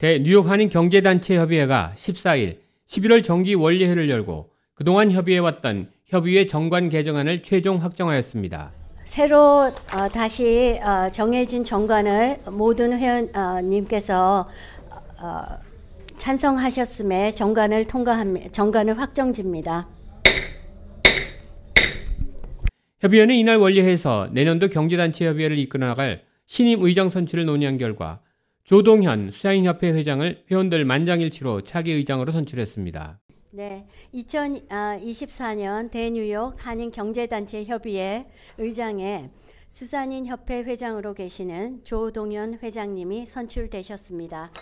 대 뉴욕 한인 경제단체 협의회가 14일 11월 정기 원리회를 열고 그동안 협의해왔던 협의회 정관 개정안을 최종 확정하였습니다. 새로 어, 다시 어, 정해진 정관을 모든 회원님께서 어, 찬성하셨음에 정관을 통과합니다. 정관을 확정집니다. 협의회는 이날 원리회에서 내년도 경제단체 협의회를 이끌어 나갈 신임 의장 선출을 논의한 결과 조동현 수사인협회 회장을 회원들 만장일치로 차기 의장으로 선출했습니다. 네, 2024년 대뉴욕 한인 경제단체 협의회 의장에 수산인 협회 회장으로 계시는 조동현 회장님이 선출되셨습니다.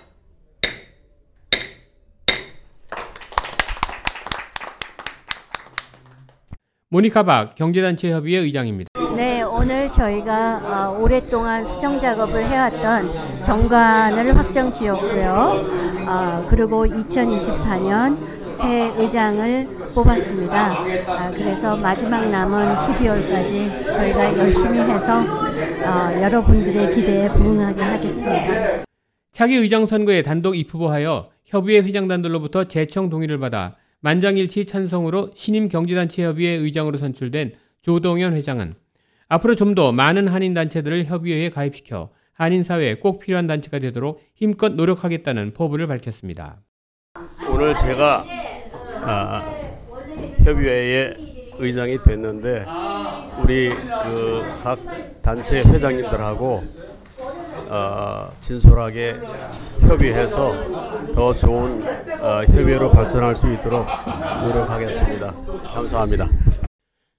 모니카 박 경제단체 협의회 의장입니다. 네, 오늘 저희가 어, 오랫동안 수정 작업을 해왔던 정관을 확정 지었고요. 어, 그리고 2024년 새 의장을 뽑았습니다. 아, 그래서 마지막 남은 12월까지 저희가 열심히 해서 어, 여러분들의 기대에 부응하게 하겠습니다. 차기 의장 선거에 단독 입후보하여 협의회 회장단들로부터 재청 동의를 받아 만장일치 찬성으로 신임 경제단체 협의회 의장으로 선출된 조동현 회장은 앞으로 좀 더 많은 한인 단체들을 협의회에 가입시켜 한인 사회에 꼭 필요한 단체가 되도록 힘껏 노력하겠다는 포부를 밝혔습니다. 오늘 제가 아, 협의회의 의장이 됐는데 우리 그 각 단체 회장님들하고 어, 진솔하게 협의해서 더 좋은 어, 협의회로 발전할 수 있도록 노력하겠습니다. 감사합니다.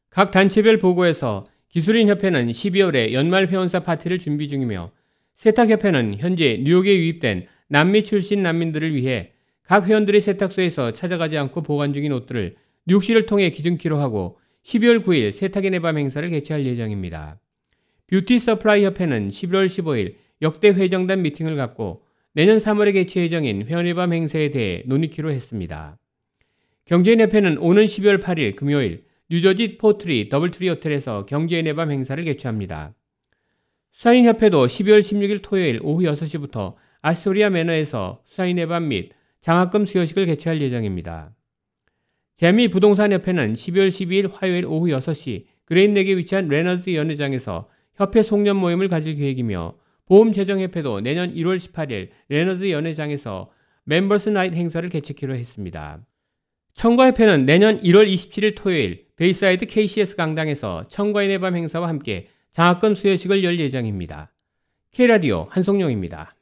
각 단체별 보고에서 기술인협회는 12월에 연말 회원사 파티를 준비 중이며 세탁협회는 현재 뉴욕에 유입된 남미 출신 난민들을 위해 각 회원들의 세탁소에서 찾아가지 않고 보관 중인 옷들을 뉴욕시를 통해 기증키로 하고 12월 9일 세탁인의 밤 행사를 개최할 예정입니다. Beauty Supply 협회는 11월 15일 역대 회장단 미팅을 갖고 내년 3월에 개최 예정인 회원의 밤 행사에 대해 논의키로 했습니다. 경제인협회는 오는 12월 8일 금요일 뉴저지 포트리 더블트리 호텔에서 경제인의 밤 행사를 개최합니다. 수산인협회도 12월 16일 토요일 오후 6시부터 아스토리아 매너에서 수산인의 밤 및 장학금 수여식을 개최할 예정입니다. 재미 부동산협회는 12월 12일 화요일 오후 6시 그레잇넥에 위치한 레너즈 연회장에서 협회 송년 모임을 가질 계획이며 보험재정협회도 내년 1월 18일 레너즈 연회장에서 Members Night 행사를 개최키로 했습니다. 청과협회는 내년 1월 27일 토요일 베이사이드 KCS 강당에서 청과인의 밤 행사와 함께 장학금 수여식을 열 예정입니다. K라디오 한송용입니다.